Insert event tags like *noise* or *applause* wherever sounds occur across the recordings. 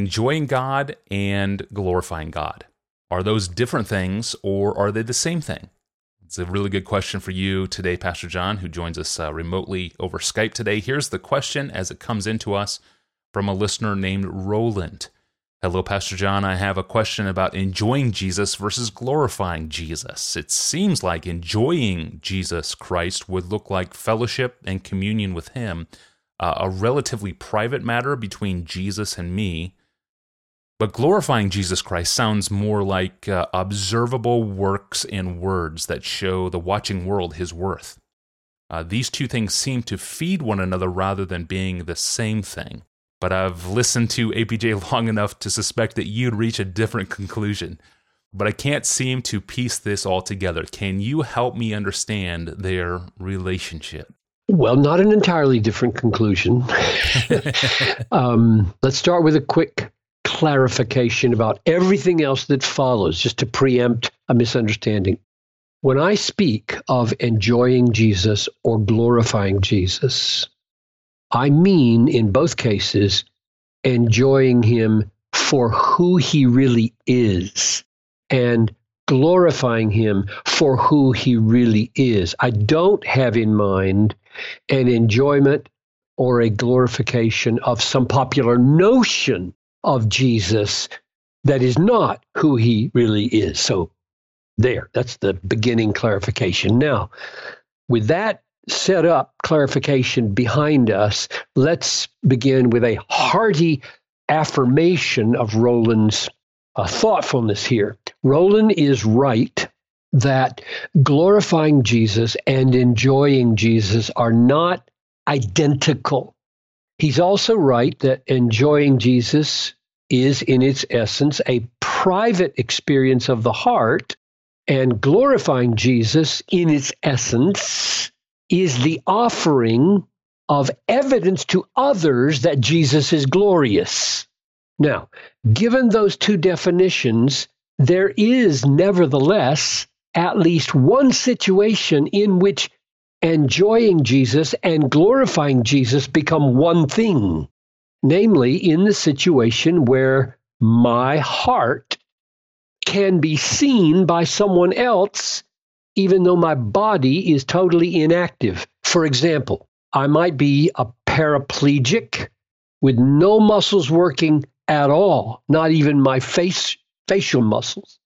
enjoying God and glorifying God. Are those different things or are they the same thing? It's a really good question for you today, Pastor John, who joins us uh, remotely over Skype today. Here's the question as it comes into us from a listener named Roland. Hello, Pastor John. I have a question about enjoying Jesus versus glorifying Jesus. It seems like enjoying Jesus Christ would look like fellowship and communion with Him, uh, a relatively private matter between Jesus and me. But glorifying Jesus Christ sounds more like uh, observable works and words that show the watching world his worth. Uh, these two things seem to feed one another rather than being the same thing. But I've listened to APJ *laughs* long enough to suspect that you'd reach a different conclusion. But I can't seem to piece this all together. Can you help me understand their relationship? Well, not an entirely different conclusion. *laughs* *laughs* um, let's start with a quick clarification about everything else that follows, just to preempt a misunderstanding. When I speak of enjoying Jesus or glorifying Jesus, I mean in both cases enjoying him for who he really is and glorifying him for who he really is. I don't have in mind an enjoyment or a glorification of some popular notion of Jesus that is not who he really is. So, there, that's the beginning clarification. Now, with that set up clarification behind us, let's begin with a hearty affirmation of Roland's uh, thoughtfulness here. Roland is right that glorifying Jesus and enjoying Jesus are not identical. He's also right that enjoying Jesus is, in its essence, a private experience of the heart, and glorifying Jesus, in its essence, is the offering of evidence to others that Jesus is glorious. Now, given those two definitions, there is nevertheless at least one situation in which enjoying Jesus and glorifying Jesus become one thing, namely in the situation where my heart can be seen by someone else, even though my body is totally inactive. For example, I might be a paraplegic with no muscles working at all, not even my face facial muscles.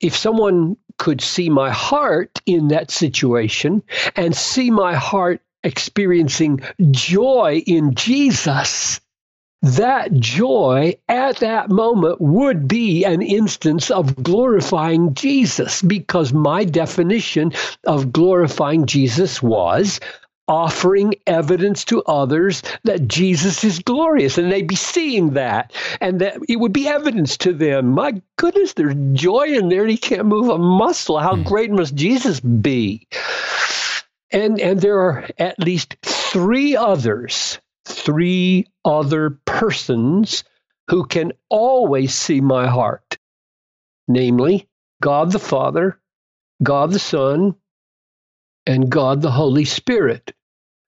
If someone could see my heart in that situation and see my heart experiencing joy in Jesus, that joy at that moment would be an instance of glorifying Jesus because my definition of glorifying Jesus was offering evidence to others that Jesus is glorious and they'd be seeing that and that it would be evidence to them. My goodness, there's joy in there. He can't move a muscle. How mm. great must Jesus be? And and there are at least three others, three other persons who can always see my heart. Namely, God the Father, God the Son, and God the Holy Spirit.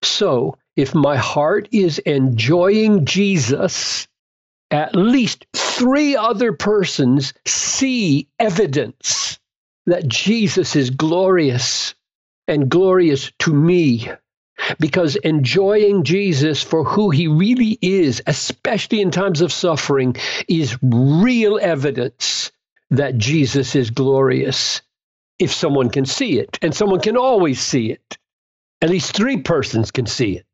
So, if my heart is enjoying Jesus, at least three other persons see evidence that Jesus is glorious and glorious to me. Because enjoying Jesus for who he really is, especially in times of suffering, is real evidence that Jesus is glorious if someone can see it. And someone can always see it. At least three persons can see it.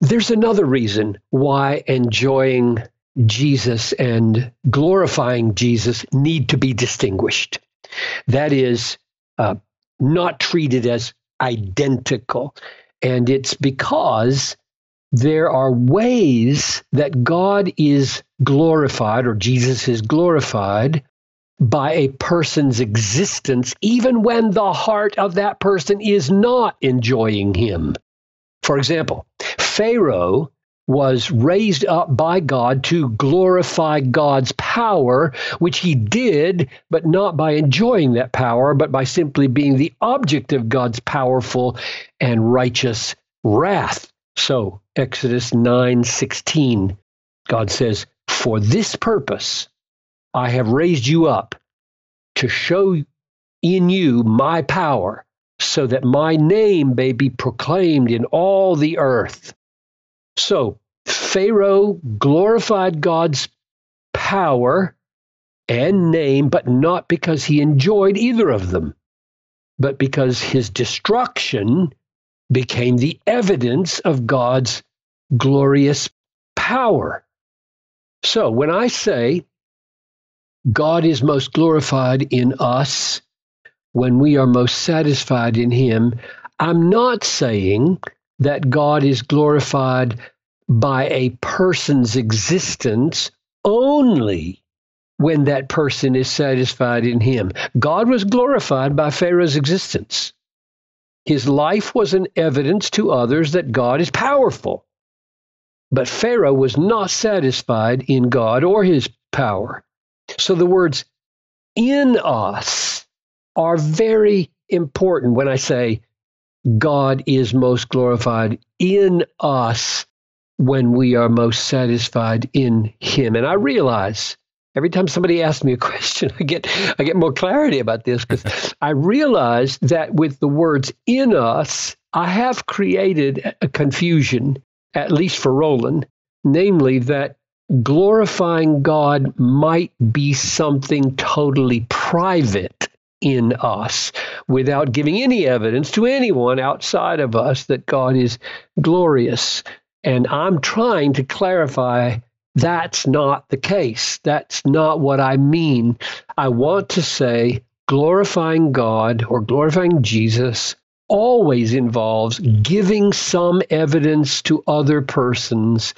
There's another reason why enjoying Jesus and glorifying Jesus need to be distinguished. That is, uh, not treated as identical. And it's because there are ways that God is glorified or Jesus is glorified by a person's existence, even when the heart of that person is not enjoying him. For example, Pharaoh was raised up by God to glorify God's power, which he did, but not by enjoying that power, but by simply being the object of God's powerful and righteous wrath. So, Exodus 9:16, God says, For this purpose I have raised you up to show in you my power, so that my name may be proclaimed in all the earth. So Pharaoh glorified God's power and name, but not because he enjoyed either of them, but because his destruction became the evidence of God's glorious power. So when I say God is most glorified in us when we are most satisfied in Him, I'm not saying that God is glorified by a person's existence only when that person is satisfied in Him. God was glorified by Pharaoh's existence. His life was an evidence to others that God is powerful. But Pharaoh was not satisfied in God or his power. So the words in us are very important when I say God is most glorified in us when we are most satisfied in him. And I realize every time somebody asks me a *laughs* question, I get I get more clarity about this because *laughs* I realize that with the words in us, I have created a confusion, at least for Roland, namely that glorifying God might be something totally private in us without giving any evidence to anyone outside of us that God is glorious. And I'm trying to clarify that's not the case. That's not what I mean. I want to say glorifying God or glorifying Jesus always involves giving some evidence to other persons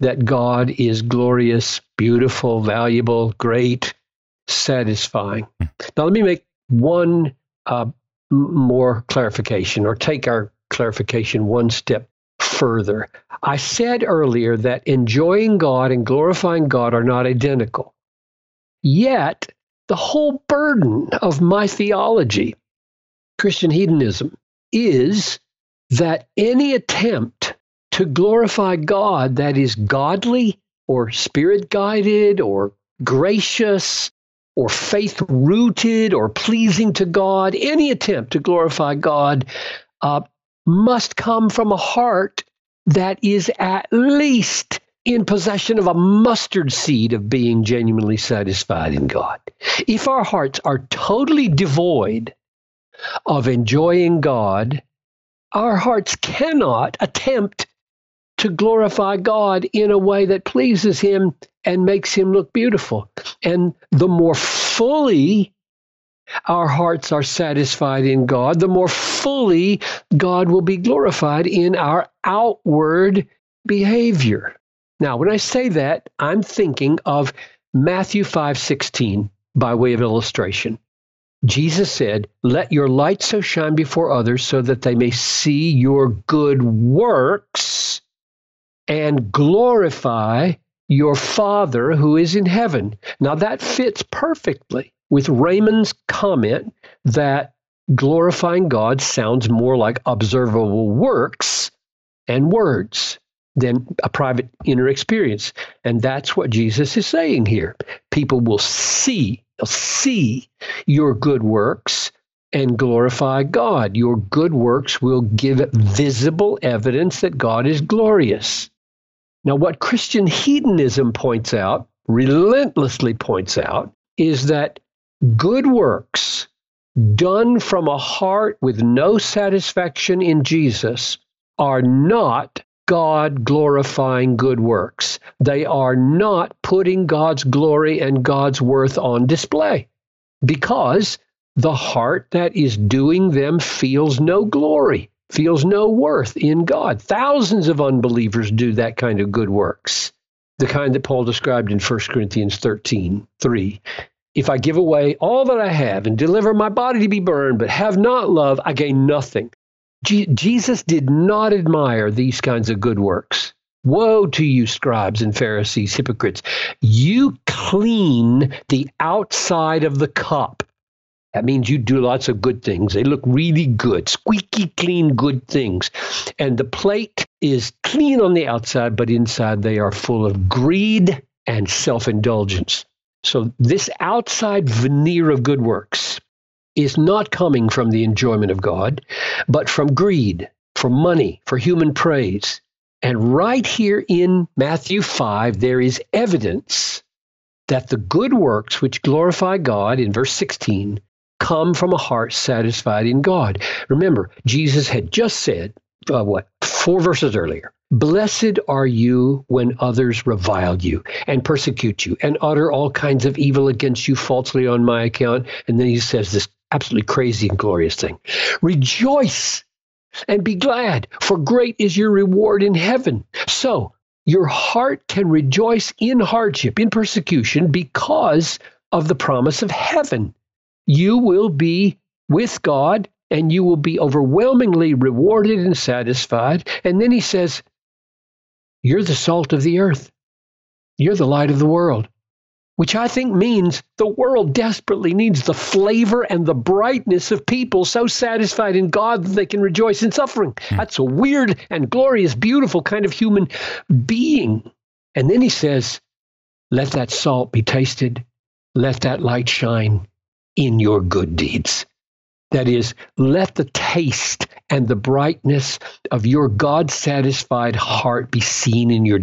that God is glorious, beautiful, valuable, great, satisfying. Now, let me make one uh, more clarification or take our clarification one step further. I said earlier that enjoying God and glorifying God are not identical. Yet, the whole burden of my theology, Christian hedonism, is that any attempt to glorify God that is godly or spirit guided or gracious or faith rooted or pleasing to God, any attempt to glorify God uh, must come from a heart that is at least in possession of a mustard seed of being genuinely satisfied in God. If our hearts are totally devoid of enjoying God, our hearts cannot attempt to glorify God in a way that pleases Him and makes Him look beautiful. And the more fully our hearts are satisfied in God, the more fully God will be glorified in our outward behavior. Now, when I say that, I'm thinking of Matthew 5:16 by way of illustration. Jesus said, "Let your light so shine before others so that they may see your good works and glorify your Father who is in heaven." Now that fits perfectly with Raymond's comment that glorifying God sounds more like observable works and words than a private inner experience. And that's what Jesus is saying here. People will see, see your good works and glorify God. Your good works will give visible evidence that God is glorious. Now, what Christian hedonism points out, relentlessly points out, is that good works done from a heart with no satisfaction in Jesus are not God glorifying good works. They are not putting God's glory and God's worth on display because the heart that is doing them feels no glory, feels no worth in God. Thousands of unbelievers do that kind of good works, the kind that Paul described in 1 Corinthians 13 3. If I give away all that I have and deliver my body to be burned, but have not love, I gain nothing. Je- Jesus did not admire these kinds of good works. Woe to you, scribes and Pharisees, hypocrites! You clean the outside of the cup. That means you do lots of good things. They look really good, squeaky clean good things. And the plate is clean on the outside, but inside they are full of greed and self indulgence. So, this outside veneer of good works is not coming from the enjoyment of God, but from greed, for money, for human praise. And right here in Matthew 5, there is evidence that the good works which glorify God in verse 16 come from a heart satisfied in God. Remember, Jesus had just said, uh, what, four verses earlier, Blessed are you when others revile you and persecute you and utter all kinds of evil against you falsely on my account. And then he says this absolutely crazy and glorious thing Rejoice and be glad, for great is your reward in heaven. So your heart can rejoice in hardship, in persecution, because of the promise of heaven. You will be with God and you will be overwhelmingly rewarded and satisfied. And then he says, You're the salt of the earth, you're the light of the world which I think means the world desperately needs the flavor and the brightness of people so satisfied in God that they can rejoice in suffering. Hmm. That's a weird and glorious, beautiful kind of human being. And then he says, Let that salt be tasted, let that light shine in your good deeds. That is, let the taste and the brightness of your God satisfied heart be seen in your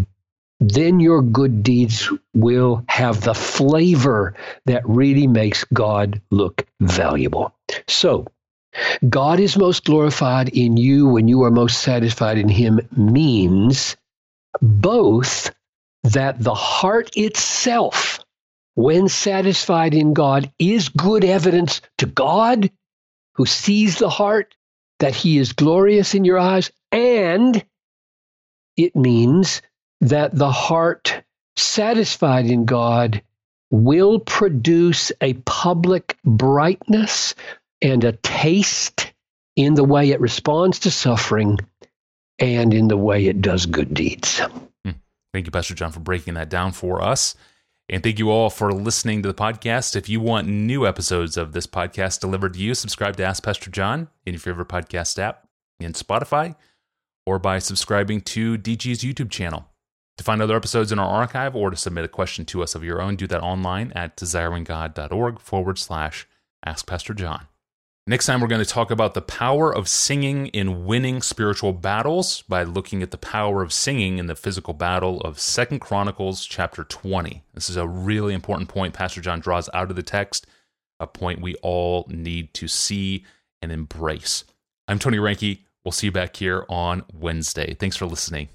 then your good deeds will have the flavor that really makes God look valuable. So, God is most glorified in you when you are most satisfied in Him means both that the heart itself, when satisfied in God, is good evidence to God who sees the heart that He is glorious in your eyes, and it means that the heart satisfied in God will produce a public brightness and a taste in the way it responds to suffering and in the way it does good deeds. Hmm. Thank you, Pastor John, for breaking that down for us. And thank you all for listening to the podcast. If you want new episodes of this podcast delivered to you, subscribe to Ask Pastor John in your favorite podcast app in Spotify or by subscribing to DG's YouTube channel. To find other episodes in our archive or to submit a question to us of your own, do that online at desiringgod.org forward slash ask Pastor John. Next time, we're going to talk about the power of singing in winning spiritual battles by looking at the power of singing in the physical battle of Second Chronicles chapter 20. This is a really important point Pastor John draws out of the text, a point we all need to see and embrace. I'm Tony Reinke. We'll see you back here on Wednesday. Thanks for listening.